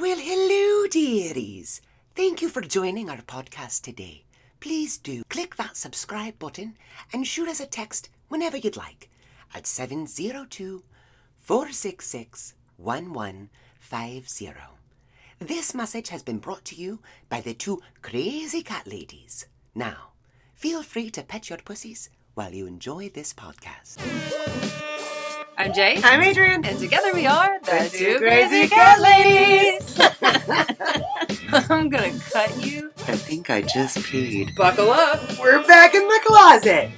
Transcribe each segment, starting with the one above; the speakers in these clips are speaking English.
Well, hello, dearies. Thank you for joining our podcast today. Please do click that subscribe button and shoot us a text whenever you'd like at 702 466 1150. This message has been brought to you by the two crazy cat ladies. Now, feel free to pet your pussies while you enjoy this podcast. I'm Jay. I'm Adrian. And together we are the, The two two crazy crazy cat cat ladies. I'm gonna cut you. I think I just peed. Buckle up. We're back in the closet.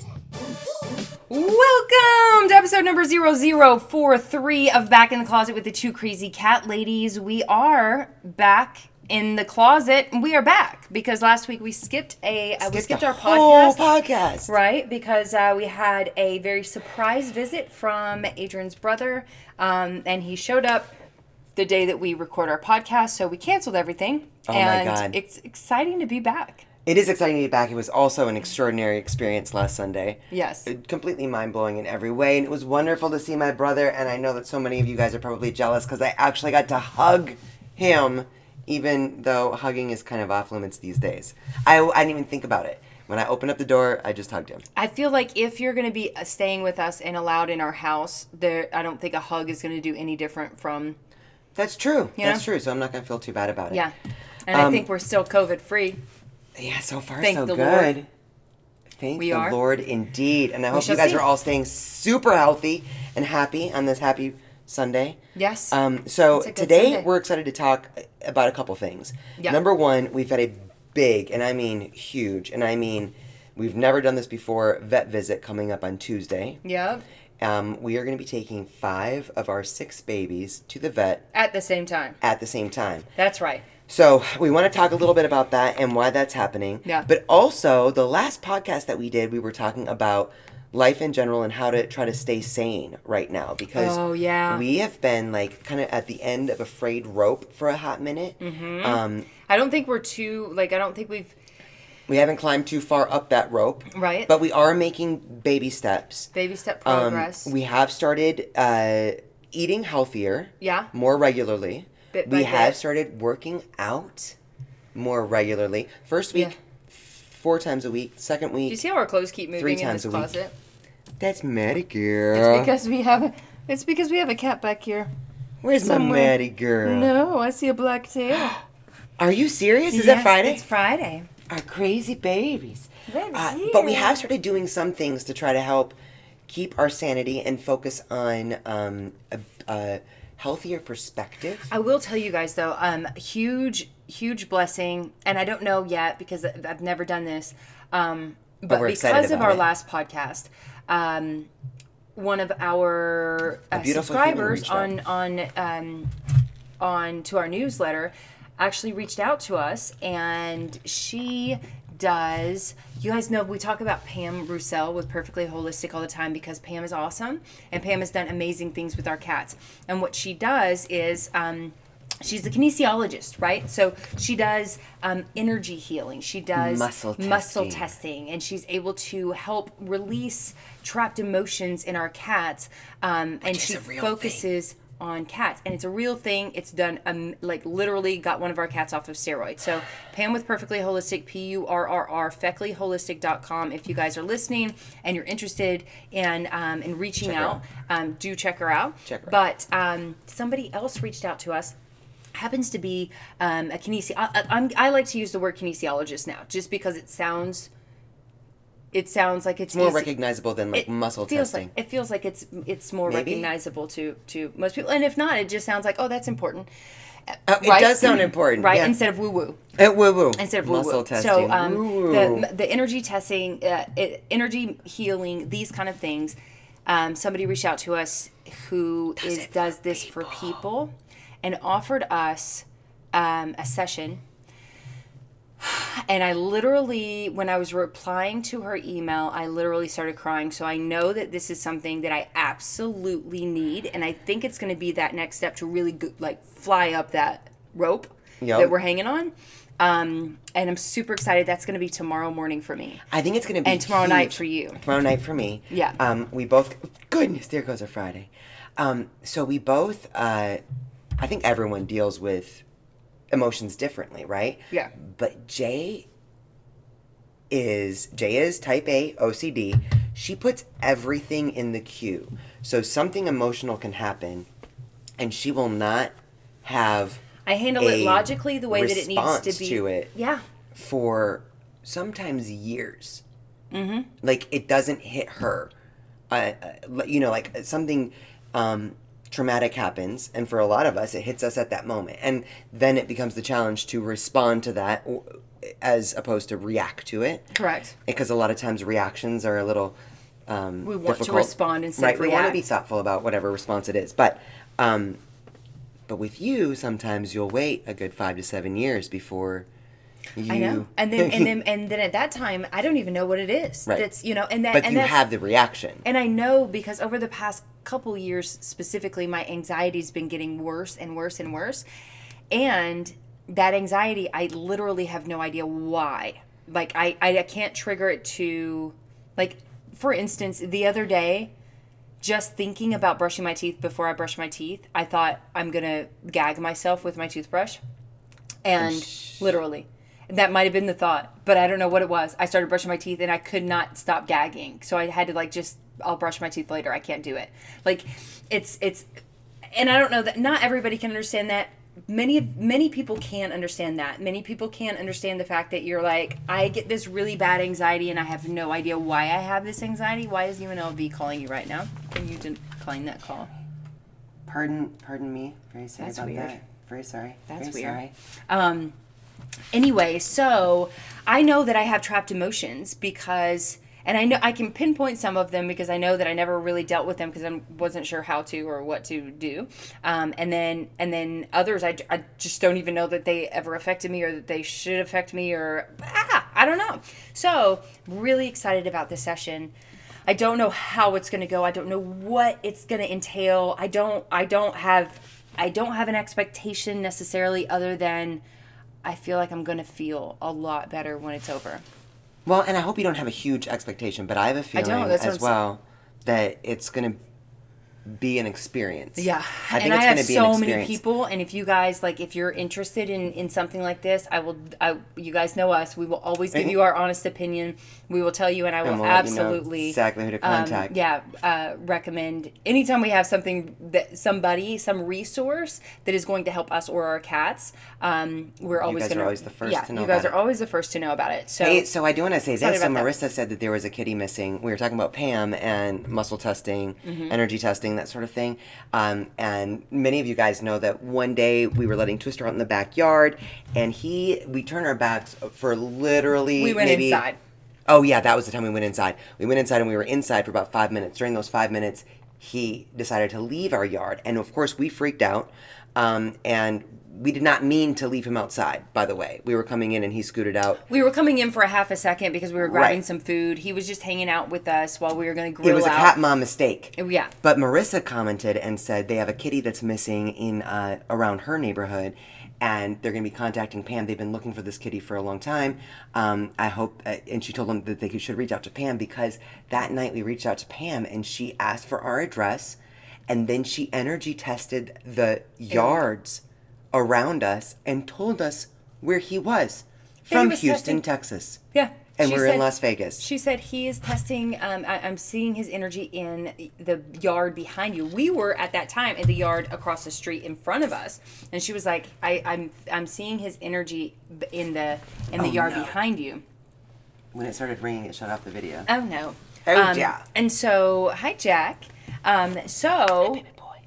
Welcome to episode number 0043 of Back in the Closet with the two crazy cat ladies. We are back in the closet. We are back because last week we skipped a uh, we skipped our whole podcast. podcast. Right, because uh, we had a very surprise visit from Adrian's brother, um, and he showed up the day that we record our podcast, so we canceled everything. Oh my and God. it's exciting to be back. It is exciting to be back. It was also an extraordinary experience last Sunday. Yes. It- completely mind blowing in every way, and it was wonderful to see my brother. And I know that so many of you guys are probably jealous because I actually got to hug him, even though hugging is kind of off limits these days. I, I didn't even think about it. When I opened up the door, I just hugged him. I feel like if you're going to be uh, staying with us and allowed in our house, there, I don't think a hug is going to do any different from That's true. You That's know? true. So I'm not gonna feel too bad about it. yeah. And I Um, think we're still COVID free. Yeah. So far, Thank so the good. Lord. Thank We the are. Lord indeed. And I hope you guys see. are all staying super healthy and happy on this happy Sunday. Yes. Um, so It's a good today Sunday. we're excited to talk about a couple things. Yeah. Number one, we've had a big, and I mean huge, and I mean we've never done this before, vet visit coming up on Tuesday. yeah. Um, we are going to be taking five of our six babies to the vet At the same time. at the same time. That's right. So we want to talk a little bit about that and why that's happening. Yeah. But also, the last podcast that we did, we were talking about life in general and how to try to stay sane right now because Oh, yeah. we have been like kind of at the end of a frayed rope for a hot minute. Mm-hmm. Um, I don't think we're too like I don't think we've we haven't climbed too far up that rope, right. but we are making baby steps. baby step Um, progress. we have started uh, eating healthier. yeah. more regularly. Bit we have bit. started working out more regularly. First week, Yeah. four times a week. Second Do you see how our clothes keep moving Three in times this a week. That's Maddie girl. It's because we have a, it's because we have a cat back here. Where's my Maddie girl? No, I see a black tail. Are you serious? Is Yes, that Friday? It's Friday. Our crazy babies. Uh, but we have started doing some things to try to help keep our sanity and focus on um, a, a healthier perspective. I will tell you guys though, um, huge, huge blessing, and I don't know yet because I've never done this. Um, but we're because of our it. last podcast, um, one of our uh, subscribers on on um, on to our newsletter actually reached out to us, and she does. You guys know we talk about Pam Roussel with Purrfectly Holistic all the time because Pam is awesome, and Pam has done amazing things with our cats. And what she does is. Um, She's a kinesiologist, right? So she does um, energy healing. She does Muscle muscle testing. testing, and she's able to help release trapped emotions in our cats. Um, and she focuses on cats, and it's a real thing. It's done, um, like literally got one of our cats off of steroids. So Pam with Purrfectly Holistic, P U R R R, feckleyholistic.com. If you guys are listening and you're interested in um, in reaching Check her out, um, do check her out. Check her out. But um, somebody else reached out to us happens to be um, a kinesi. I, I, I'm, I like to use the word kinesiologist now, just because it sounds. It sounds like it's More easy- recognizable than like it muscle feels testing. Like, it feels like it's it's more Maybe? recognizable to to most people, and if not, it just sounds like oh that's important, Uh, it does sound important, right? yeah. Instead of woo woo Uh, woo woo. instead of muscle woo woo. testing. So um, the the energy testing, uh, it, energy healing, these kind of things. Um, somebody reached out to us who is it does for this for people, and offered us um, a session. And I literally, when I was replying to her email, I literally started crying. So I know that this is something that I absolutely need, and I think it's going to be that next step to really go, like fly up that rope Yep. that we're hanging on. Um, and I'm super excited. That's going to be tomorrow morning for me. I think it's going to be And tomorrow night for you. Tomorrow night for me. Yeah. Um, we both. Goodness, there goes our Friday. Um, so we both. Uh, I think everyone deals with emotions differently, right? Yeah. But Jay is Jay is type A OCD. She puts everything in the queue. So something emotional can happen and she will not have I handle it logically the way that it needs to be. to it. Yeah. for sometimes years. Mm-hmm. Like it doesn't hit her. Uh, you know, like something um, traumatic happens, and for a lot of us, it hits us at that moment, and then it becomes the challenge to respond to that, as opposed to react to it. Correct. Because a lot of times reactions are a little. Um, We want to difficult. respond instead right, of we want to be thoughtful about whatever response it is, but. Um, but with you, sometimes you'll wait a good five to seven years before you. I know. And then and then and then at that time I don't even know what it is. Right. That's you know, and that but and you have the reaction. and I know because over the past couple years specifically my anxiety's been getting worse and worse and worse. And that anxiety I literally have no idea why. Like I I, I can't trigger it to like for instance, the other day just thinking about brushing my teeth before I brush my teeth, I thought I'm going to gag myself with my toothbrush. And literally, that might have been the thought, but I don't know what it was. I started brushing my teeth and I could not stop gagging. So I had to like just I'll brush my teeth later. I can't do it. Like it's it's and I don't know that not everybody can understand that. Many many people can't understand that. Many people can't understand the fact that you're like, I get this really bad anxiety and I have no idea why I have this anxiety. Why is UNLV calling you right now? Can you decline that call? Pardon, pardon me. Very sorry That's about weird. that. Very sorry. That's Very weird. Sorry. Um, anyway, so I know that I have trapped emotions because, and I know I can pinpoint some of them because I know that I never really dealt with them because I wasn't sure how to or what to do. Um, and then and then others I, I just don't even know that they ever affected me or that they should affect me or ah, I don't know. So really excited about this session. I don't know how it's going to go. I don't know what it's going to entail. I don't I don't have I don't have an expectation necessarily other than I feel like I'm going to feel a lot better when it's over. Well, and I hope you don't have a huge expectation, but I have a feeling don't, that's what as well that it's going to be an experience. Yeah, I think and I it's have going to be so an many people, and if you guys like, if you're interested in in something like this, I will. I you guys know us. We will always give you our honest opinion. We will tell you, and I will And we'll let you know absolutely exactly who to um, contact. yeah, uh, recommend anytime we have something that somebody, some resource that is going to help us or our cats. Um, we're always guys are going always the first yeah, to know you guys are it. always the first to know about it. So Hey, so I do want to say this. So about that. Marissa said that there was a kitty missing. We were talking about Pam and muscle testing, Mm-hmm. energy testing, that sort of thing. Um, and many of you guys know that one day we were letting Twister out in the backyard, and he, we turned our backs for literally. we went maybe, inside. Oh yeah, that was the time we went inside. We went inside and we were inside for about five minutes. During those five minutes, he decided to leave our yard, and of course we freaked out. Um, and we did not mean to leave him outside. By the way, we were coming in and he scooted out. We were coming in for a half a second because we were grabbing Right. some food. He was just hanging out with us while we were going to grill It was a cat mom mistake. Oh, yeah. But Marissa commented and said they have a kitty that's missing in uh, around her neighborhood, and they're going to be contacting Pam. They've been looking for this kitty for a long time. Um, I hope, uh, and she told them that they should reach out to Pam because that night we reached out to Pam and she asked for our address, and then she energy tested the yards around us and told us where he was he from was Houston, testing- Texas. Yeah. And She we're in Las Vegas. She said he is testing. Um, I, I'm seeing his energy in the yard behind you. We were at that time in the yard across the street in front of us, and she was like, I, "I'm I'm seeing his energy in the in the Oh, yard no. behind you." when it started ringing, it shut off the video. Oh no. Oh, um, yeah. And so, hi Jack. Um, so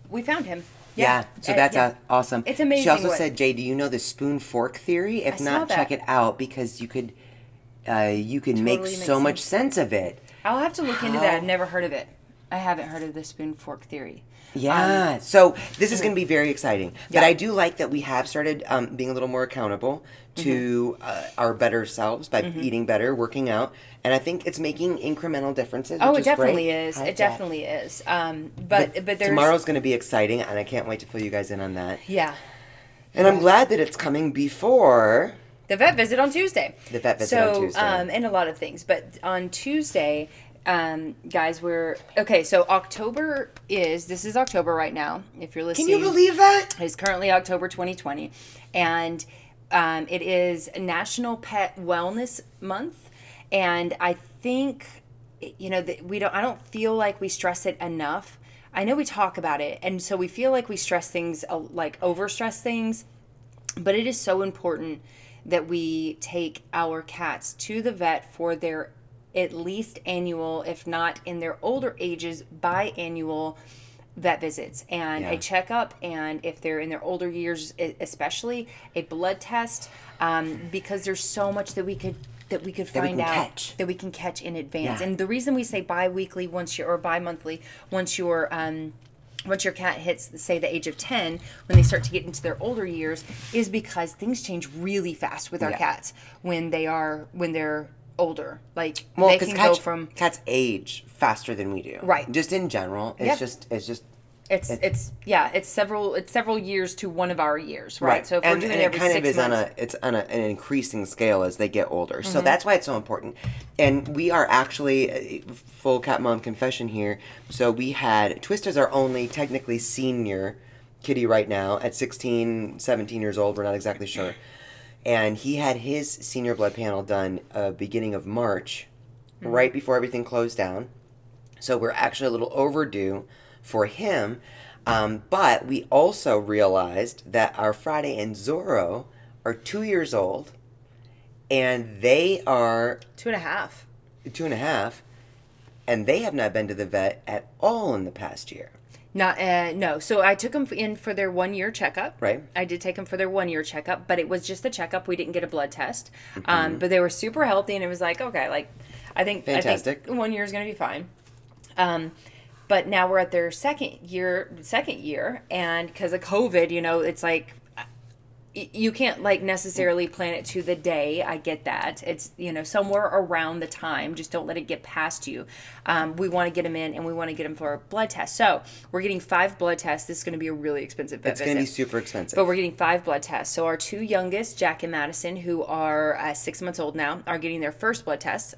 we found him. Yeah, so Uh, that's yeah. uh, awesome. It's amazing She also what- said, "Jay, do you know the spoon fork theory? If I not, check it out because you could, uh, you can make Totally makes so much sense of it." I'll have to look into that. I've never heard of it. I haven't heard of the spoon fork theory. Yeah. so this is going to be very exciting. But Um, I do like that we have started um, being a little more accountable to Mm-hmm. uh, our better selves by eating better, working out, and I think it's making incremental differences. Oh, it definitely great. is. It definitely is. Um, but but, there's tomorrow's going to be exciting, and I can't wait to fill you guys in on that. yeah. And I'm glad that it's coming before. The vet visit on Tuesday. The vet visit so, on Tuesday. Um, and a lot of things. But on Tuesday, um, guys, we're okay. So October is this is October right now. If you're listening, Can you believe that? It's currently October 2020, and um, it is National Pet Wellness Month, and I think you know that we don't. I don't feel like we stress it enough. I know we talk about it, and so we feel like we stress things uh, like over stress things, but it is so important that we take our cats to the vet for their at least annual, if not in their older ages, biannual vet visits and Yeah. a checkup and if they're in their older years especially a blood test um, because there's so much that we could that we could we find can out catch. that we can catch in advance Yeah. and the reason we say bi-weekly once you're or bi-monthly once your um, once your cat hits say the age of 10 when they start to get into their older years is because things change really fast with our Yeah. cats when they are when they're older like Well, they because can cats, go from cats age faster than we do. Right. Just in general, it's Yeah. just it's just it's it's yeah it's several it's several years to one of our years right, so if and, we're doing and it it kind of is months Mm-hmm. on a it's on a, an increasing scale as they get older. So that's why it's so important. And we are actually uh, full cat mom confession here. So we had twist is our only technically senior kitty right now at 16 17 years old. We're not exactly sure. And he had his senior blood panel done uh, beginning of march Mm-hmm. right before everything closed down. So we're actually a little overdue for him. Um, but we also realized that our Friday and Zorro are two years old, and they are two and a half two and a half, and they have not been to the vet at all in the past year. Not uh, no. So I took them in for their one year checkup. Right. I did take them for their one year checkup, but it was just a checkup. We didn't get a blood test. Mm-hmm. Um, but they were super healthy, and it was like okay, like I think I Fantastic. think one year is going to be fine. Um, but now we're at their second year, second year, and because of COVID, you know, it's like you can't like necessarily plan it to the day. I get that. It's you know somewhere around the time. Just don't let it get past you. Um, we want to get them in and we want to get them for a blood test. So we're getting five blood tests. This is going to be a really expensive It's going to be super expensive. but we're getting five blood tests. So our two youngest jack and madison who are uh, six months old now are getting their first blood test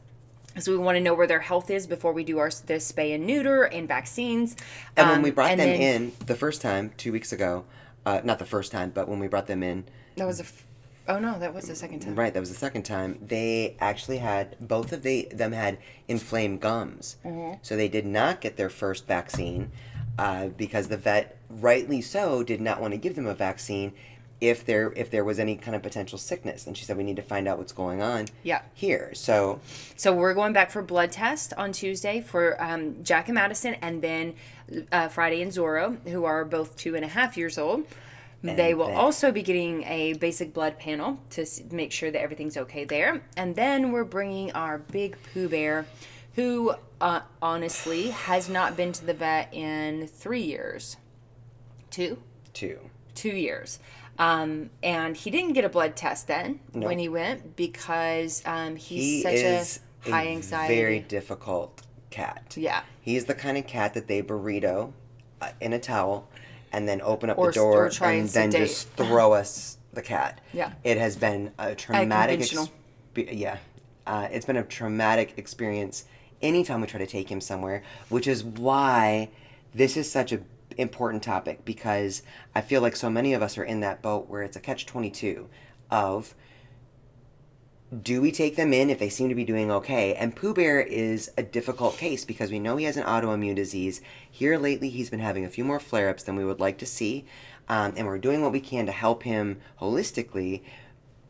so we want to know where their health is before we do our the spay and neuter and vaccines and when Um, we brought them then- in the first time, two weeks ago, uh, not the first time, but when we brought them in, that was a f- oh no that was the second time Right, that was the second time. They actually had both of they them had inflamed gums, Mm-hmm. so they did not get their first vaccine uh, because the vet, rightly so, did not want to give them a vaccine if there if there was any kind of potential sickness. And she said we need to find out what's going on. Yeah. Here, so So we're going back for blood test on Tuesday for um, Jack and Madison, and then uh, Friday and Zorro, who are both two and a half years old. they will then- also be getting a basic blood panel to s- make sure that everything's okay there. And then we're bringing our big Pooh Bear, who uh, honestly has not been to the vet in three years. Two? two. two years. Um, and he didn't get a blood test then No. when he went because um, he's He such is a high a anxiety. very difficult cat. yeah. He's the kind of cat that they burrito uh, in a towel and then open up Or- the door or and then sedate. just throw us the cat. Yeah. It has been a traumatic exp- yeah. Uh, it's been a traumatic experience anytime we try to take him somewhere, which is why this is such a important topic because I feel like so many of us are in that boat where it's a catch 22 of do we take them in if they seem to be doing okay? And Pooh Bear is a difficult case because we know he has an autoimmune disease. Here lately, he's been having a few more flare ups than we would like to see. Um, and we're doing what we can to help him holistically.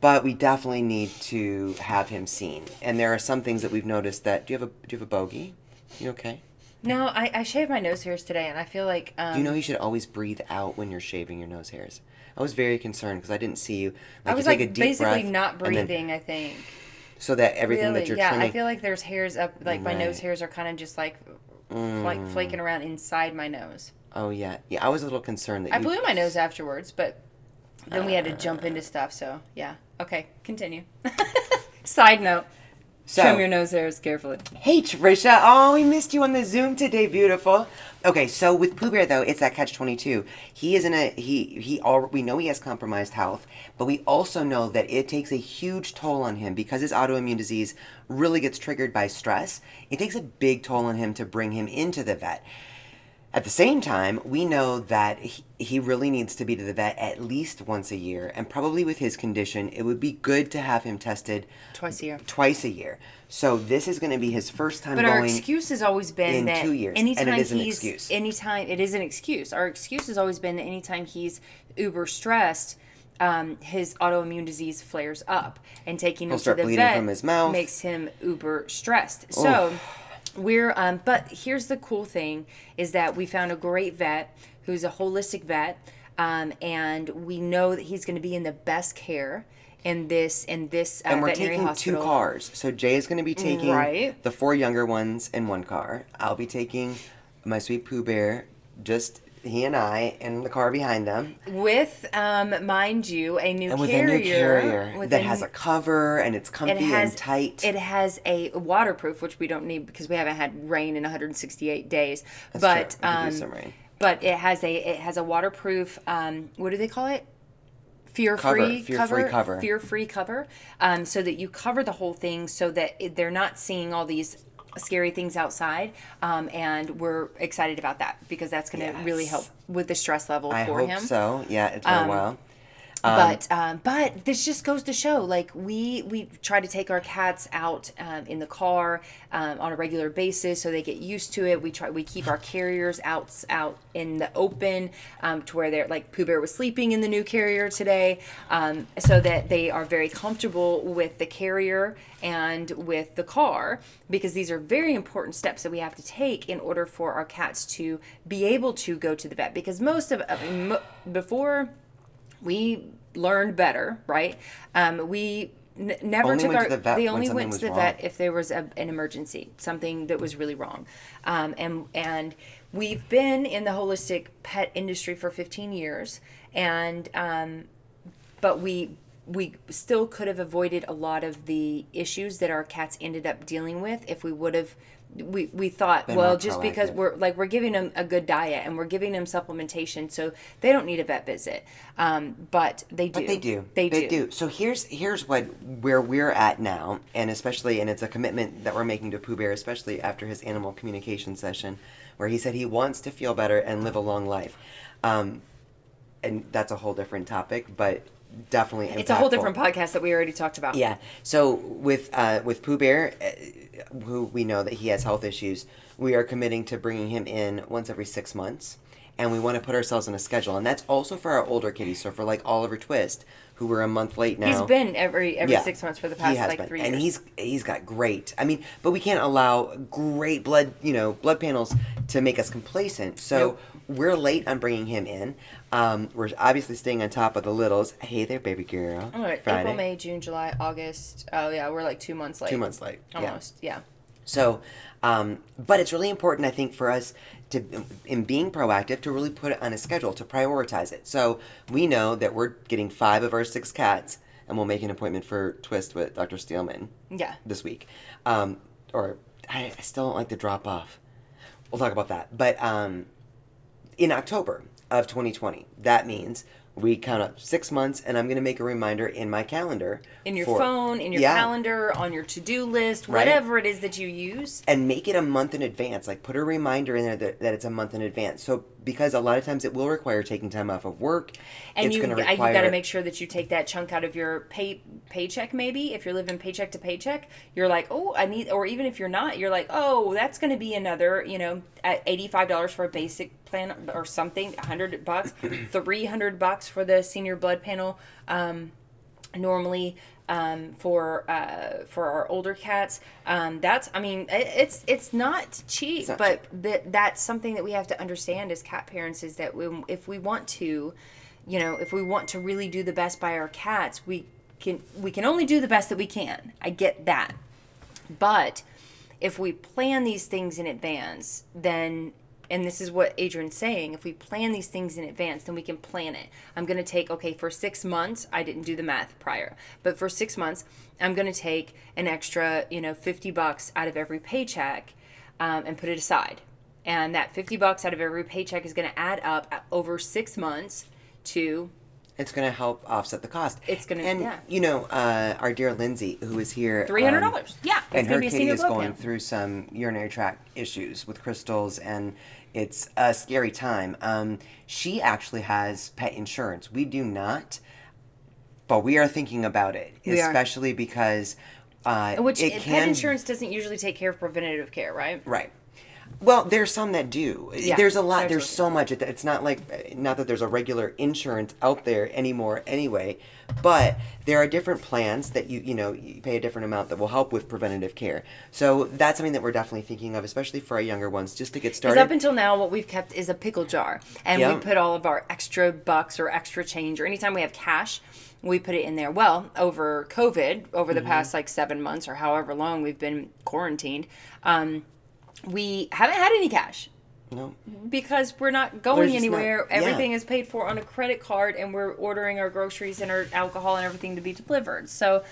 But we definitely need to have him seen. And there are some things that we've noticed that. Do you have a Do you have a bogey? You okay? No, I, I shaved my nose hairs today, and I feel like um, Do you know you should always breathe out when you're shaving your nose hairs? I was very concerned because I didn't see you. Like, I was you take like a deep basically not and then- breathing. I think so that everything really, that you're yeah. trimming. I feel like there's hairs up, like my nose hairs are kind of just like like Mm. flaking around inside my nose. Oh yeah, yeah. I was a little concerned that I you. blew my nose afterwards, but then we had to jump into stuff. So yeah, okay, continue. Side note. So, Trim your nose hairs carefully. Hey Trisha, oh we missed you on the Zoom today, beautiful. Okay, so with Pooh Bear though, it's that catch twenty two. He is in a he he all we know he has compromised health, but we also know that it takes a huge toll on him because his autoimmune disease really gets triggered by stress. It takes a big toll on him to bring him into the vet. At the same time, we know that he, he really needs to be to the vet at least once a year, and probably with his condition, it would be good to have him tested Twice a year. twice a year. So this is going to be his first time But going. our excuse has always been in that two years, and it anytime an he's excuse. anytime it is an excuse. Our excuse has always been that anytime he's uber stressed, um, his autoimmune disease flares up, and taking him to the vet from his mouth. makes him uber stressed. So we're um, but here's the cool thing is that we found a great vet who's a holistic vet, um, and we know that he's going to be in the best care in this in this uh, and we're taking hospital. two cars. So Jay is going to be taking Right. the four younger ones in one car. I'll be taking my sweet Pooh Bear, just he and I, in the car behind them. with um mind you a new And with carrier a new carrier that a- has a cover and it's it comfy has and tight. it has a waterproof which we don't need because we haven't had rain in 168 days That's but. Um some rain. but it has a it has a waterproof um what do they call it fear free Cover, free fear-free cover. fear free cover um so that you cover the whole thing so that it, they're not seeing all these scary things outside um, and we're excited about that because that's going to really help with the stress level I for hope him so. Yeah, it's been a while. But um, but this just goes to show like we we try to take our cats out um, in the car um, on a regular basis so they get used to it. We try we keep our carriers out out in the open um, to where they're like Pooh Bear was sleeping in the new carrier today um, so that they are very comfortable with the carrier and with the car because these are very important steps that we have to take in order for our cats to be able to go to the vet because most of before we learned better, right? Um, we n- never Only took our. to the vet they only went to the wrong. vet if there was a, an emergency, something that was really wrong, um, and and we've been in the holistic pet industry for 15 years, and um, but we we still could have avoided a lot of the issues that our cats ended up dealing with if we would have we, we thought well more just because we're like we're giving them a good diet and we're giving them supplementation so they don't need a vet visit um, but they do But they do. they, they do. do. So here's here's what where we're at now, and especially and it's a commitment that we're making to Pooh Bear, especially after his animal communication session, where he said he wants to feel better and live a long life. Um, and that's a whole different topic, but definitely it's a whole different podcast that we already talked about Yeah. So with uh, with Pooh Bear, uh, who we know that he has health issues, we are committing to bringing him in once every six months, and we want to put ourselves on a schedule, and that's also for our older kitties. So for like Oliver Twist, who we're a month late now. he's been every every Yeah, six months for the past like been. three and years he's he's got great. I mean, but we can't allow great blood, you know, blood panels to make us complacent. So Nope. we're late on bringing him in. Um, we're obviously staying on top of the littles. Hey there, baby girl. all right Friday. april may june july august oh yeah we're like two months late Two months late. Yeah. almost yeah. So, um, but it's really important, I think, for us to, in being proactive, to really put it on a schedule, to prioritize it. So we know that we're getting five of our six cats, and we'll make an appointment for Twist with Dr. Steelman yeah this week. Um, or I, I still don't like the drop off. We'll talk about that. But um, in October of 2020, that means we count up six months, and I'm going to make a reminder in my calendar. in your for- phone, in your Yeah. calendar, on your to-do list, Right. whatever it is that you use. and make it a month in advance. Like put a reminder in there that, that it's a month in advance. So because a lot of times it will require taking time off of work. And it's you, require. you got to make sure that you take that chunk out of your pay paycheck. Maybe if you're living paycheck to paycheck, you're like, oh, I need. Or even if you're not, you're like, oh, that's going to be another, you know, eighty five dollars for a basic plan or something, hundred bucks, three hundred bucks for the senior blood panel. Um, normally um, for uh, for our older cats. Um, that's I mean it, it's it's not cheap, not but that that's something that we have to understand as cat parents is that we, if we want to, you know, if we want to really do the best by our cats, we can we can only do the best that we can. I get that, but if we plan these things in advance, then and this is what Adrian's saying, if we plan these things in advance, then we can plan it. I'm going to take, okay, for six months, I didn't do the math prior, but for six months, I'm going to take an extra, you know, 50 bucks out of every paycheck um, and put it aside. And that 50 bucks out of every paycheck is going to add up over six months to it's going to help offset the cost. It's gonna- and yeah. you know, uh, our dear Lindsay, who is here, three hundred um, dollars. yeah, it's and her kitty is going through some urinary tract issues with crystals, and it's a scary time. Um, she actually has pet insurance. We do not, but we are thinking about it, We are. especially because uh, Which it pet can insurance doesn't usually take care of preventative care, right? Right. Well, there's some that do. Yeah, there's a lot. there's There's so much. It's not like not that there's a regular insurance out there anymore. Anyway, but there are different plans that you you know you pay a different amount that will help with preventative care. So that's something that we're definitely thinking of, especially for our younger ones, just to get Because started. up until now, what we've kept is a pickle jar, and Yeah. we put all of our extra bucks or extra change, or anytime we have cash, we put it in there. Well, over COVID, over Mm-hmm. the past like seven months or however long we've been quarantined, um, we haven't had any cash no. because we're not going just not- anywhere. yeah. Everything is paid for on a credit card, and we're ordering our groceries and our alcohol and everything to be delivered. So.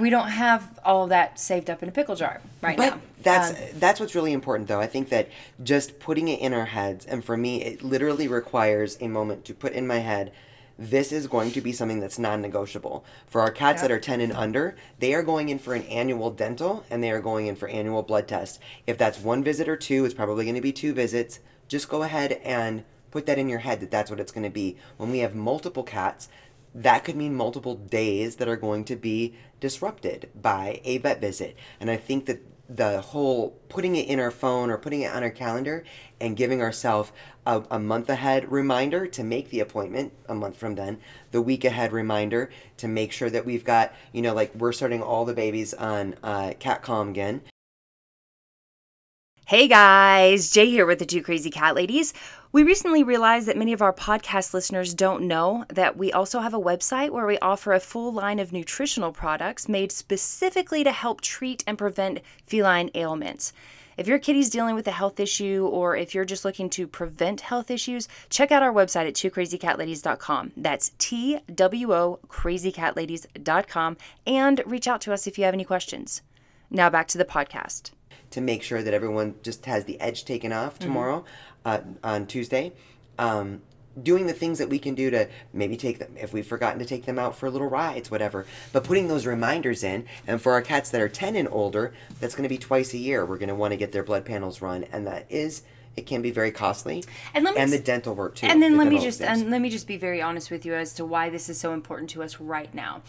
We don't have all that saved up in a pickle jar right But now. that's Um, that's what's really important, though. I think that just putting it in our heads, and for me, it literally requires a moment to put in my head. This is going to be something that's non-negotiable for our cats that are ten and under. They are going in for an annual dental, and they are going in for annual blood tests. If that's one visit or two, it's probably going to be two visits. Just go ahead and put that in your head that that's what it's going to be. When we have multiple cats, that could mean multiple days that are going to be disrupted by a vet visit. And I think that the whole putting it in our phone or putting it on our calendar and giving ourselves a, a month ahead reminder to make the appointment a month from then, the week ahead reminder to make sure that we've got, you know, like we're starting all the babies on uh, Cat Calm again. Hey guys, Jay here with the Two Crazy Cat Ladies. We recently realized that many of our podcast listeners don't know that we also have a website where we offer a full line of nutritional products made specifically to help treat and prevent feline ailments. If your kitty's dealing with a health issue or if you're just looking to prevent health issues, check out our website at twocrazycatladies.com. That's T W O crazycatladies.com and reach out to us if you have any questions. Now back to the podcast. To make sure that everyone just has the edge taken off tomorrow uh, on Tuesday. Um, doing the things that we can do to maybe take them if we've forgotten to take them out for little rides, whatever. But putting those reminders in, and for our cats that are 10 and older, that's going to be twice a year. We're going to want to get their blood panels run, and that is. It can be very costly, And let me and the dental work too. And then the let me just exams. and let me just be very honest with you as to why this is so important to us right now.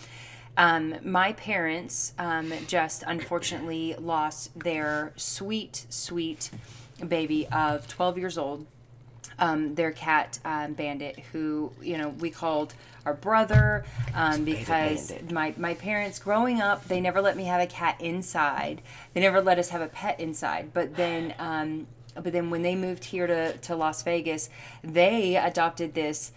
Um, my parents um, just unfortunately lost their sweet, sweet baby of 12 years old. Um, their cat um, Bandit, who you know we called our brother um, because my my parents growing up they never let me have a cat inside. They never let us have a pet inside. But then um, but then when they moved here to to Las Vegas, they adopted this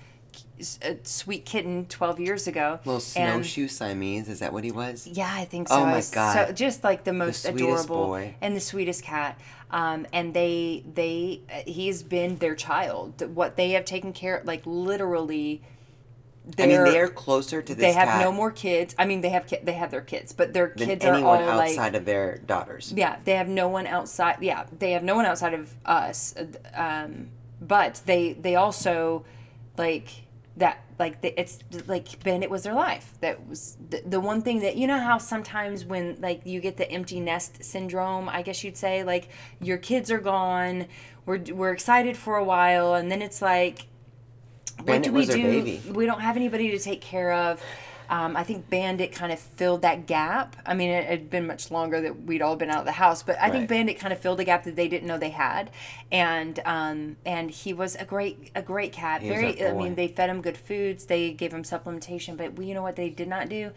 uh, sweet kitten 12 years ago. little and- snowshoe Siamese. Is that what he was? yeah, I think so. Oh my God. So just like the most sweetest adorable boy. and the sweetest cat. Um, and they they uh, he's been their child. What they have taken care like literally. I mean, they're- closer to this they have cat no more kids. I mean, they have ki- they have their kids, but their kids are anyone all outside like of their daughters. yeah, they have no one outside. Yeah, they have no one outside of us. Um, but they they also like that like the, it's like Bandit was their life. That was the, the one thing that you know how sometimes when like you get the empty nest syndrome, I guess you'd say like your kids are gone. We're we're excited for a while, and then it's like what Bandit do we do? We don't have anybody to take care of. Um, I think Bandit kind of filled that gap. I mean, it had been much longer that we'd all been out of the house, but I Right. think Bandit kind of filled a gap that they didn't know they had, and um, and he was a great a great cat. was Very, I mean, they fed him good foods, they gave him supplementation, but we, you know what they did not do?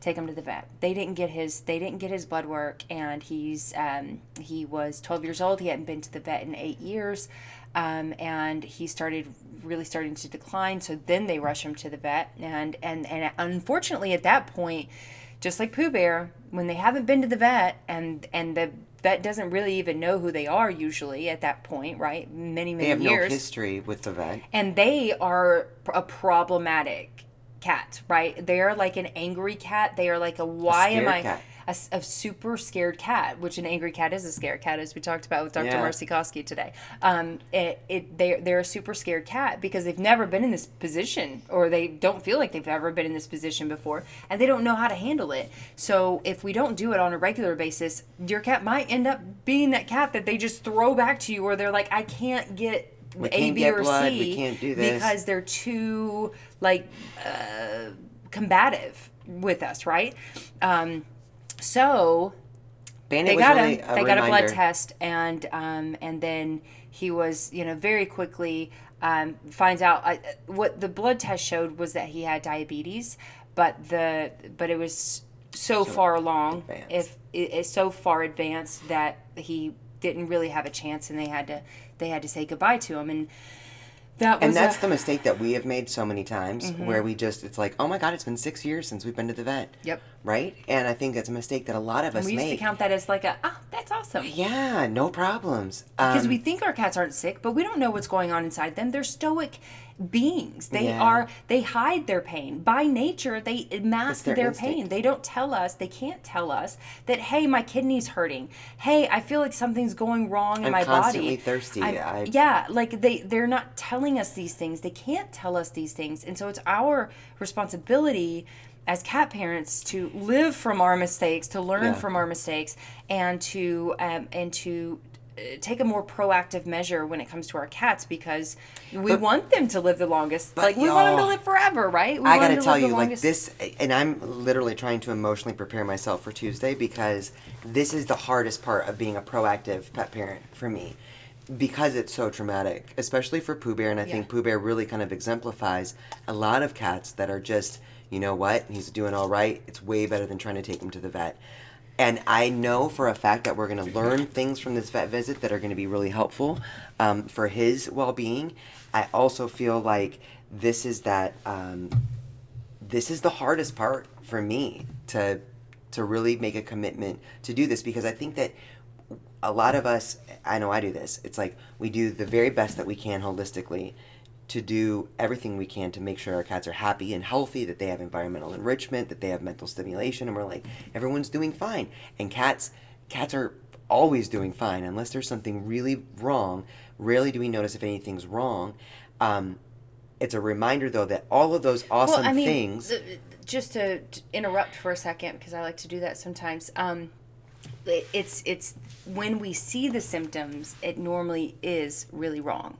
Take him to the vet. They didn't get his they didn't get his blood work, and he's um, he was 12 years old. He hadn't been to the vet in eight years, um, and he started really starting to decline. So then they rush him to the vet, and and and unfortunately at that point, just like Pooh Bear, when they haven't been to the vet and and the vet doesn't really even know who they are usually at that point, right? Many many years. They have years no history with the vet. and they are a problematic cat, right? They are like an angry cat. They are like a why am I cat. A, a super scared cat, which an angry cat is a scared cat, as we talked about with Dr. Yeah. Marci Koski today. Um, it, it they they're a super scared cat because they've never been in this position, or they don't feel like they've ever been in this position before, and they don't know how to handle it. So if we don't do it on a regular basis, your cat might end up being that cat that they just throw back to you, or they're like, I can't get We A, B, or blood, C we can't do this. because they're too like uh, combative with us, right? Um, so Bandit they was got really him. a They got a blood test, and um, and then he was, you know, very quickly um, finds out uh, what the blood test showed was that he had diabetes, but the but it was so, far along, advanced. if it, it's so far advanced that he didn't really have a chance, and they had to they had to say goodbye to him, and that was And that's a, the mistake that we have made so many times where we just, it's like, oh my God, it's been six years since we've been to the vet. Yep. Right? And I think that's a mistake that a lot of us we used to count that as like a ah that's awesome. yeah, no problems. because Um, we think our cats aren't sick, but we don't know what's going on inside them. They're stoic beings. They Yeah. are they hide their pain. By nature, they mask their their, pain. They don't tell us, they can't tell us that hey, my kidney's hurting. Hey, I feel like something's going wrong in I'm my constantly body. thirsty. I'm- I- yeah, like they they're not telling us these things. They can't tell us these things. And so it's our responsibility as cat parents to live from our mistakes, to learn Yeah. from our mistakes, and to um, and to take a more proactive measure when it comes to our cats because we want them to live the longest. Like we want them to live forever, right? We I gotta tell you, like this, and I'm literally trying to emotionally prepare myself for Tuesday because this is the hardest part of being a proactive pet parent for me. Because it's so traumatic, especially for Pooh Bear, and I think Yeah. Pooh Bear really kind of exemplifies a lot of cats that are just, you know what, he's doing all right. It's way better than trying to take him to the vet. And I know for a fact that we're going to learn things from this vet visit that are going to be really helpful um, for his well being. I also feel like this is that um, this is the hardest part for me to to really make a commitment to do this because I think that a lot of us I know I do this. It's like we do the very best that we can holistically to do everything we can to make sure our cats are happy and healthy, that they have environmental enrichment, that they have mental stimulation and we're like everyone's doing fine. And cats cats are always doing fine unless there's something really wrong. Rarely do we notice if anything's wrong. Um, it's a reminder though that all of those awesome well, I mean, things th- just to to interrupt for a second because I like to do that sometimes. Um, it's it's when we see the symptoms, it normally is really wrong.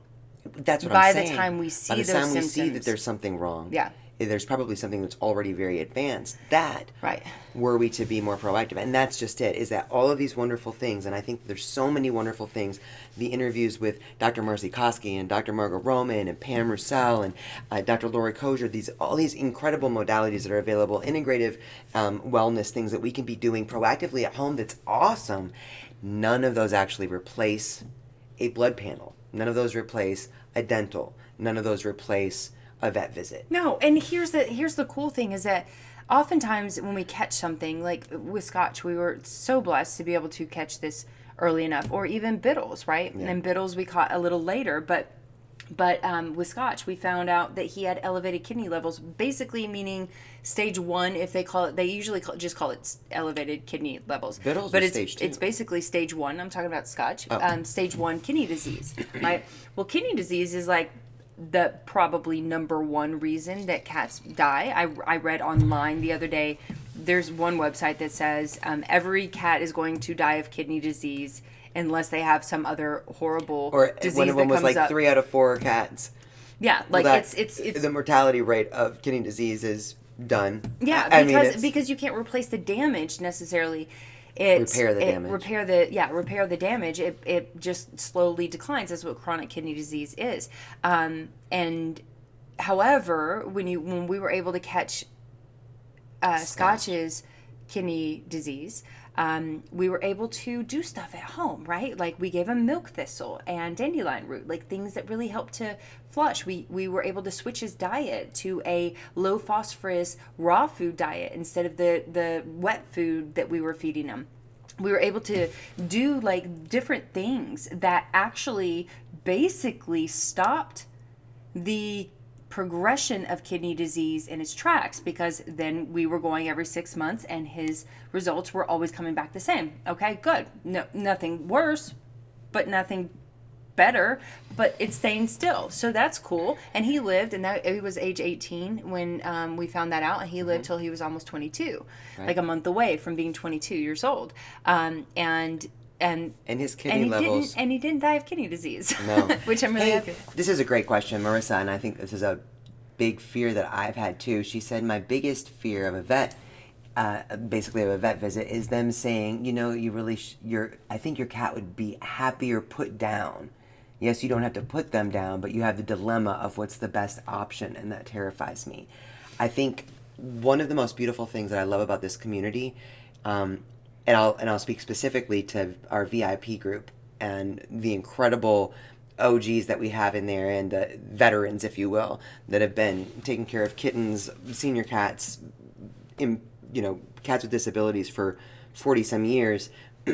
That's what By I'm saying. the time we see By the those time we see that there's something wrong, Yeah. eh, there's probably something that's already very advanced. That Right. were we to be more proactive, and that's just it. Is that all of these wonderful things? And I think there's so many wonderful things. The interviews with Dr. Marci Koski and Dr. Margo Roman and Pam Roussel and uh, Dr. Lori Kozer. These all these incredible modalities that are available, integrative um, wellness things that we can be doing proactively at home. That's awesome. None of those actually replace a blood panel. None of those replace a dental. None of those replace a vet visit. No, and here's the here's the cool thing is that oftentimes when we catch something like with Scotch, we were so blessed to be able to catch this early enough, or even Biddles, right? And then Biddles we caught a little later, but but um, with Scotch, we found out that he had elevated kidney levels, basically meaning stage one. If they call it, they usually call, just call it elevated kidney levels. But it's. Oh. it's basically stage one. I'm talking about Scotch. Um, stage one kidney disease. right. Well, kidney disease is like the probably number one reason that cats die. I, I read online the other day. There's one website that says um, every cat is going to die of kidney disease unless they have some other horrible Or disease one of them was like up. three out of four cats. Yeah, like That- it's it's it's the mortality rate of kidney disease is done. yeah I- I because mean, because you can't replace the damage necessarily. It's, Repair the it- damage. Repair the yeah. Repair the damage. It it just slowly declines. That's what chronic kidney disease is. Um, and however, when you when we were able to catch uh, Scotch's kidney disease, um, we were able to do stuff at home, right? Like we gave him milk thistle and dandelion root, like things that really helped to flush. We we were able to switch his diet to a low phosphorus raw food diet instead of the the wet food that we were feeding him. we were able to do like different things that actually basically stopped the progression of kidney disease in its tracks because then we were going every six months and his results were always coming back the same. Okay, good. No, nothing worse, but nothing better, but it's staying still. So that's cool. And he lived, and that he was age 18 when um, we found that out, and he lived till he was almost 22, like a month away from being 22 years old. Um, and and And his and kidney he levels. didn't and he didn't die of kidney disease. No. which I'm really Hey, happy. This is a great question, Marissa, and I think this is a big fear that I've had too. She said, My biggest fear of a vet, uh, basically of a vet visit, is them saying, You know, you really, sh- your, I think your cat would be happier put down. Yes, you don't have to put them down, but you have the dilemma of what's the best option, and that terrifies me. I think one of the most beautiful things that I love about this community, um, and I'll and I'll speak specifically to our VIP group and the incredible OGs that we have in there and the veterans, if you will, that have been taking care of kittens, senior cats, in, you know, cats with disabilities for forty some years.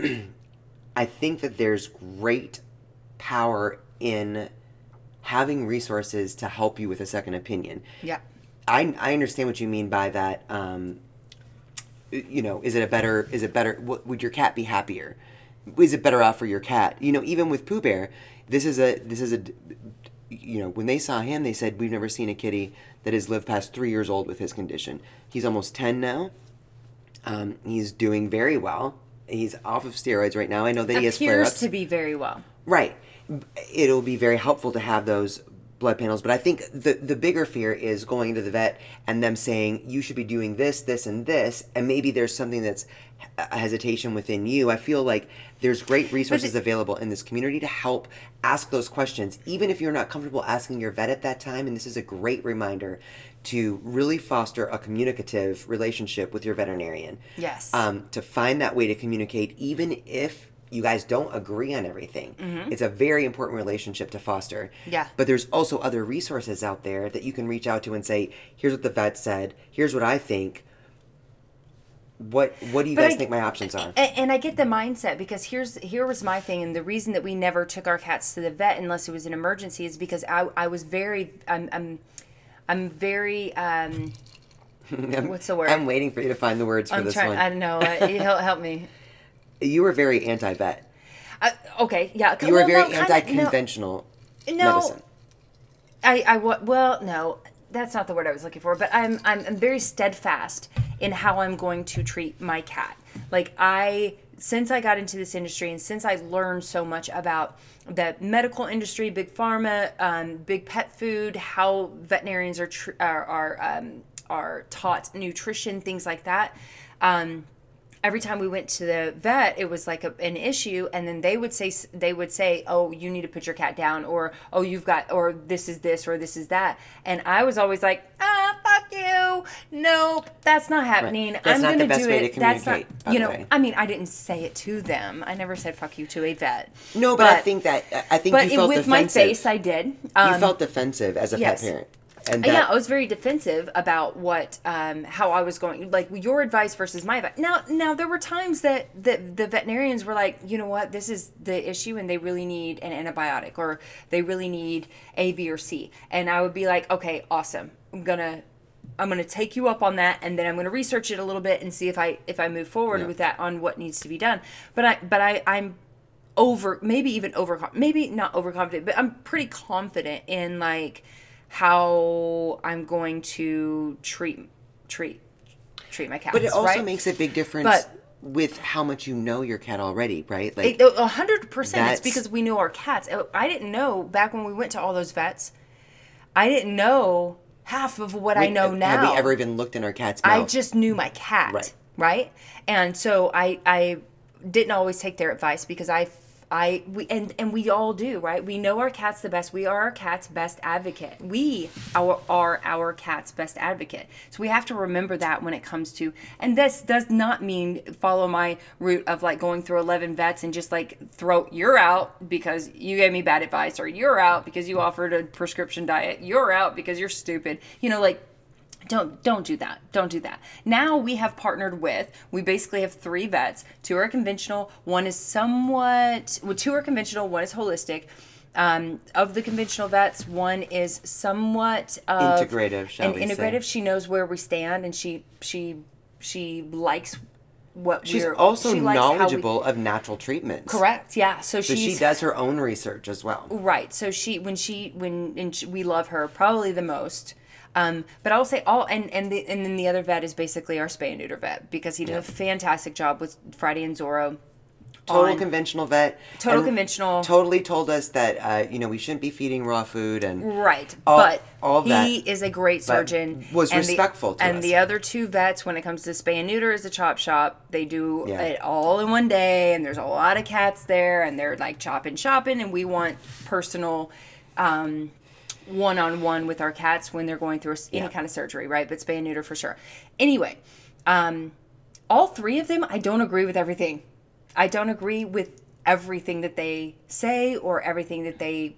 I think that there's great power in having resources to help you with a second opinion. Yeah. I, I understand what you mean by that. Um, you know, is it a better? Is it better? Would your cat be happier? Is it better off for your cat? You know, even with Pooh Bear, this is a this is a, you know, when they saw him, they said we've never seen a kitty that has lived past three years old with his condition. He's almost ten now. Um, he's doing very well. He's off of steroids right now. I know that he has flare Appears to be very well. Right. It'll be very helpful to have those blood panels, but I think the the bigger fear is going to the vet and them saying you should be doing this, this, and this, and maybe there's something that's a hesitation within you. I feel like there's great resources available in this community to help ask those questions, even if you're not comfortable asking your vet at that time. And this is a great reminder to really foster a communicative relationship with your veterinarian Yes. um, to find that way to communicate, even if you guys don't agree on everything. It's a very important relationship to foster. Mm-hmm. Yeah. But there's also other resources out there that you can reach out to and say, "Here's what the vet said. Here's what I think. What What do you But guys I- think my options are?" A- And I get the mindset because here's here was my thing, and the reason that we never took our cats to the vet unless it was an emergency is because I I was very I'm I'm I'm very um what's the word? I'm waiting for you to find the words for I'm this trying. one. I don't know. Uh, help help me. you were very anti-vet. Uh, okay, yeah. You were very no, anti-conventional No, medicine. I, I wa- well, no, that's not the word I was looking for. But I'm, I'm, I'm very steadfast in how I'm going to treat my cat. Like I, since I got into this industry and since I learned so much about the medical industry, big pharma, um, big pet food, how veterinarians are tr- are are, um, are taught nutrition, things like that. Um, every time we went to the vet it was like a, an issue and then they would say they would say oh you need to put your cat down or oh you've got or this is this or this is that and i was always like ah fuck you. Nope that's not happening. That's i'm not gonna best do way it. to that's not you know i mean i didn't say it to them. I never said fuck you to a vet. No, but, I think that I think but it- with my face i did. Um, you felt defensive as a yes. pet parent, and that, yeah, I was very defensive about what, um, how I was going, like your advice versus my advice. Now, now there were times that the, the veterinarians were like, you know what, this is the issue, and they really need an antibiotic, or they really need A, B, or C, and I would be like, okay, awesome, I'm gonna, I'm gonna take you up on that, and then I'm gonna research it a little bit and see if I if I move forward Yeah. with that on what needs to be done. But I, but I, I'm over maybe even over maybe not overconfident but i'm pretty confident in like how i'm going to treat treat treat my cats But it also right? makes a big difference But- with how much you know your cat already, right? Like, a hundred percent it's because we know our cats oh, i didn't know back when we went to all those vets i didn't know half of what i know now Have we ever even looked in our cat's mouth? I just knew my cat, Right. right? And so I I didn't always take their advice because I I we and and we all do, right? We know our cat's the best. We are our cat's best advocate. We our are our cat's best advocate. So we have to remember that when it comes to and this does not mean follow my route of like going through 11 vets and just like throw you're out because you gave me bad advice or you're out because you offered a prescription diet. You're out because you're stupid. You know like don't don't do that don't do that now we have partnered with we basically have three vets two are conventional one is somewhat well two are conventional one is holistic um, of the conventional vets one is somewhat of Integrative, shall and we say. integrative she knows where we stand and she she she likes what She's we're also she how we- knowledgeable of natural treatments. correct yeah so, So she does her own research as well. Right. So she when she when and she, we love her probably the most. Um, but I'll say all and and the and then the other vet is basically our spay and neuter vet because he did a fantastic job with Friday and Zorro. Total conventional vet. Total conventional. Totally told us that uh, you know we shouldn't be feeding raw food and Right, All- but all he is a great surgeon. was and respectful The, and us. the other two vets, when it comes to spay and neuter, is a chop shop. They do Yeah. it all in one day, and there's a lot of cats there, and they're like chopping, chopping, and we want personal. Um, one-on-one with our cats when they're going through any Yeah. kind of surgery, right? But spay and neuter for sure. Anyway, um, all three of them, I don't agree with everything. I don't agree with everything that they say or everything that they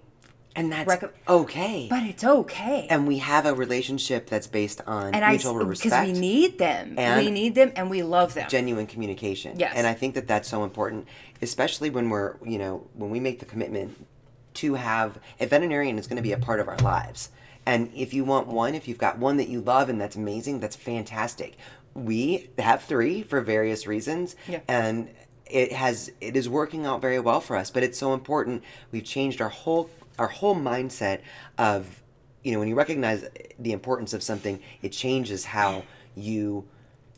and that's Recom- okay. but it's okay. and we have a relationship that's based on and I mutual because we need them. and we need them and we love them. genuine communication. Yes. and I think that that's so important, especially when we're you know when we make the commitment to have a veterinarian is going to be a part of our lives. And if you want one, if you've got one that you love and that's amazing, that's fantastic. We have three for various reasons, Yeah. and it has it is working out very well for us. But it's so important. We've changed our whole our whole mindset of you know when you recognize the importance of something, it changes how you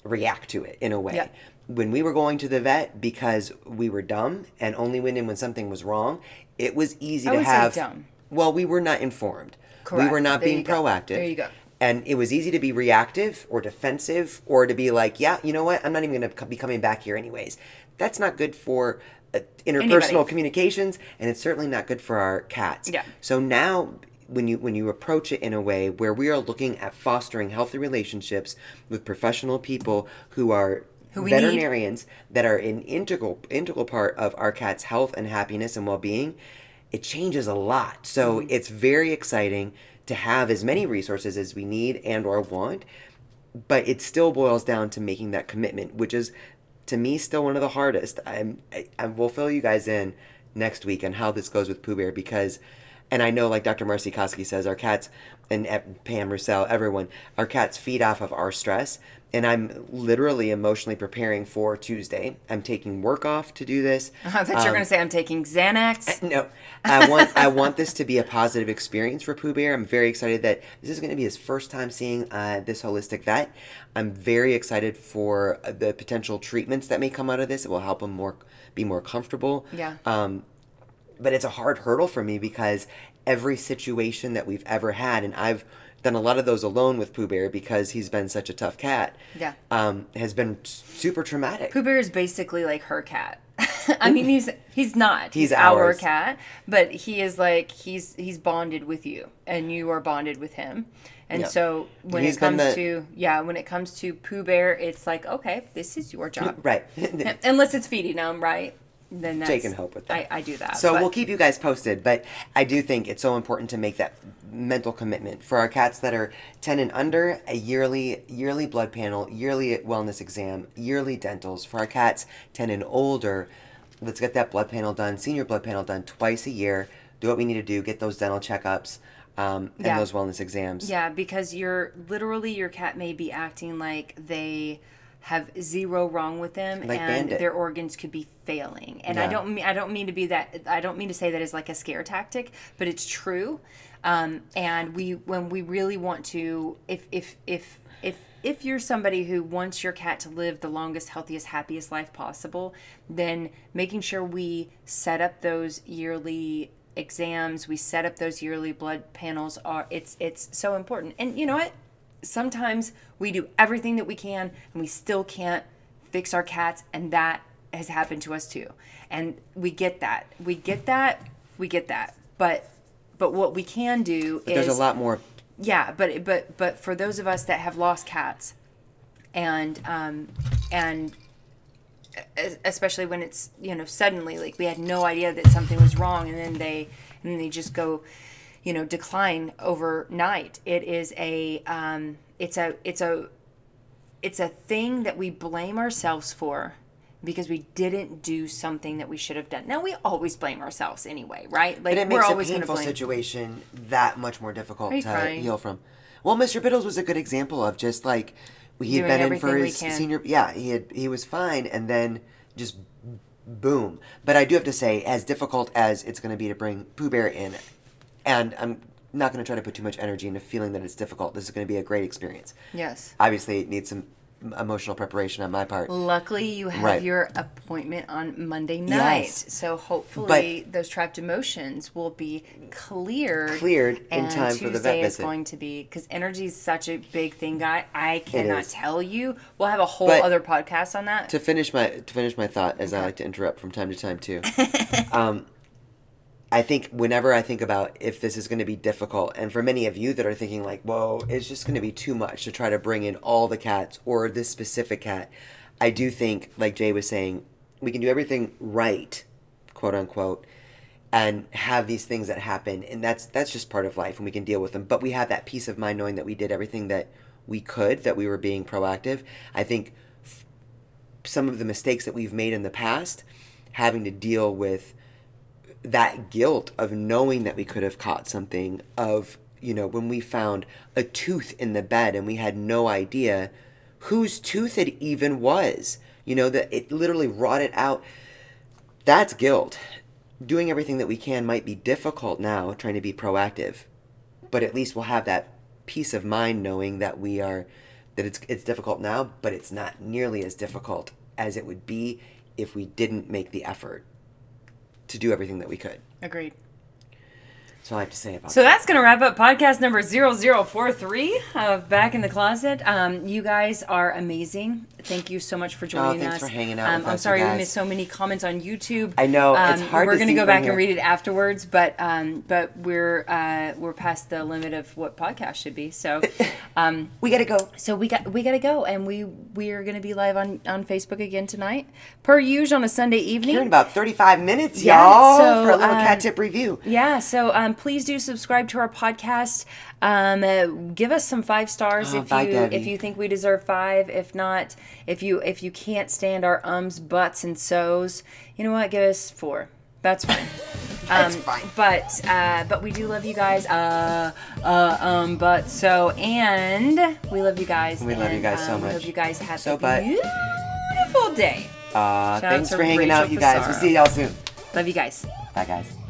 react to it in a way Yeah. when we were going to the vet because we were dumb and only went in when something was wrong, it was easy I to have. dumb. Well, we were not informed. Correct. We were not There being proactive. There you go. And it was easy to be reactive or defensive or to be like, yeah, you know what? I'm not even going to be coming back here anyways. That's not good for uh, interpersonal Anybody. communications, and it's certainly not good for our cats. Yeah. So now when you when you approach it in a way where we are looking at fostering healthy relationships with professional people who are Who we need. veterinarians that are an integral integral part of our cat's health and happiness and well-being, it changes a lot. So Mm-hmm. it's very exciting to have as many resources as we need and or want, but it still boils down to making that commitment, which is to me still one of the hardest. I'm I, I will fill you guys in next week on how this goes with Pooh Bear because and I know like Dr. Marci Koski says our cats and Pam Roussel, everyone, our cats feed off of our stress and I'm literally emotionally preparing for Tuesday. I'm taking work off to do this. I thought you were going to say I'm taking Xanax. No, I want I want this to be a positive experience for Pooh Bear. I'm very excited that this is going to be his first time seeing uh, this holistic vet. I'm very excited for the potential treatments that may come out of this. It will help him more be more comfortable. Yeah. Um, but it's a hard hurdle for me because every situation that we've ever had, and I've done a lot of those alone with Pooh Bear because he's been such a tough cat. Yeah. Um, has been super traumatic. Pooh Bear is basically like her cat. I mean, he's he's not. He's our cat, but he is like he's he's bonded with you, and you are bonded with him. And Yeah. so when He's it comes the- to yeah, when it comes to Pooh Bear, it's like okay, this is your job, right. Unless it's feeding him, right? Then that's, can help with that. I, I do that. So but- we'll keep you guys posted, but I do think it's so important to make that mental commitment for our cats that are 10 and under a yearly yearly blood panel, yearly wellness exam, yearly dentals. For our cats 10 and older, let's get that blood panel done, senior blood panel done twice a year. Do what we need to do, get those dental checkups um, and Yeah. those wellness exams. Yeah, because you're literally your cat may be acting like they have zero wrong with them Like and Bandit. their organs could be failing. And I don't mean I don't mean to be that I don't mean to say that as like a scare tactic, but it's true. Um, and we when we really want to if if if if if you're somebody who wants your cat to live the longest, healthiest, happiest life possible, then making sure we set up those yearly exams, we set up those yearly blood panels are it's it's so important. And you know what? Sometimes we do everything that we can and we still can't fix our cats and that has happened to us too. And we get that. We get that. We get that. But but what we can do But is there's a lot more yeah, but but but for those of us that have lost cats, and um, and especially when it's you know suddenly like we had no idea that something was wrong, and then they and then they just go, you know, decline overnight. It is a um, it's a it's a it's a thing that we blame ourselves for because we didn't do something that we should have done. Now we always blame ourselves anyway, right? Like But it we're a always painful blame. situation that much more difficult to crying? heal from. Well, Mr. Biddles was a good example of just like he had Doing been in for his senior. Yeah, he had he was fine, and then just boom. But I do have to say, as difficult as it's going to be to bring Pooh Bear in, and I'm not going to try to put too much energy into feeling that it's difficult. This is going to be a great experience. Yes. Obviously, it needs some emotional preparation on my part. Luckily, you have Right. your appointment on Monday night, Yes. so hopefully those trapped emotions will be cleared. Cleared in and time for the Tuesday vet is going to be because energy is such a big thing, guy. I cannot tell you. We'll have a whole But- other podcast on that. to finish my to finish my thought, as I like to interrupt from time to time too. um, I think whenever I think about if this is going to be difficult, and for many of you that are thinking like, "Whoa, it's just going to be too much to try to bring in all the cats or this specific cat," I do think, like Jay was saying, we can do everything right, quote unquote, and have these things that happen, and that's that's just part of life, and we can deal with them. But we have that peace of mind knowing that we did everything that we could, that we were being proactive. I think some of the mistakes that we've made in the past, having to deal with that guilt of knowing that we could have caught something, of, you know, when we found a tooth in the bed and we had no idea whose tooth it even was, you know, that it literally rotted out. That's guilt. Doing everything that we can might be difficult now, trying to be proactive, but at least we'll have that peace of mind knowing that we are that it's it's difficult now, but it's not nearly as difficult as it would be if we didn't make the effort to do everything that we could. Agreed. That's all I have to say about So that. that's going to wrap up podcast number 0043 of Back in the Closet. Um, you guys are amazing. Thank you so much for joining Oh, thanks us. for hanging out Um, with I'm us, sorry we missed so many comments on YouTube. I know, it's Um, hard We're gonna go back here. and read it afterwards, but um, but we're uh, we're past the limit of what podcast should be. So um, we gotta go. so we got we got to go, and we we are going to be live on on Facebook again tonight, per usual on a Sunday evening. Here in about 35 minutes, Yeah, y'all, so, for a little um, cat tip review. Yeah, so um, please do subscribe to our podcast. Um, uh, give us some five stars Oh, if bye, you Debbie. if you think we deserve five. If not, if you if you can't stand our ums, buts, and so's, you know what? Give us four. That's fine. That's um, fine. But uh, but we do love you guys. Uh, uh, um, but so and we love you guys. We love you and, guys so um, We much. hope you guys have So, a but- beautiful day. Uh, Shout thanks for hanging Rachel out, you guys. We'll see y'all soon. Love you guys. Bye, guys.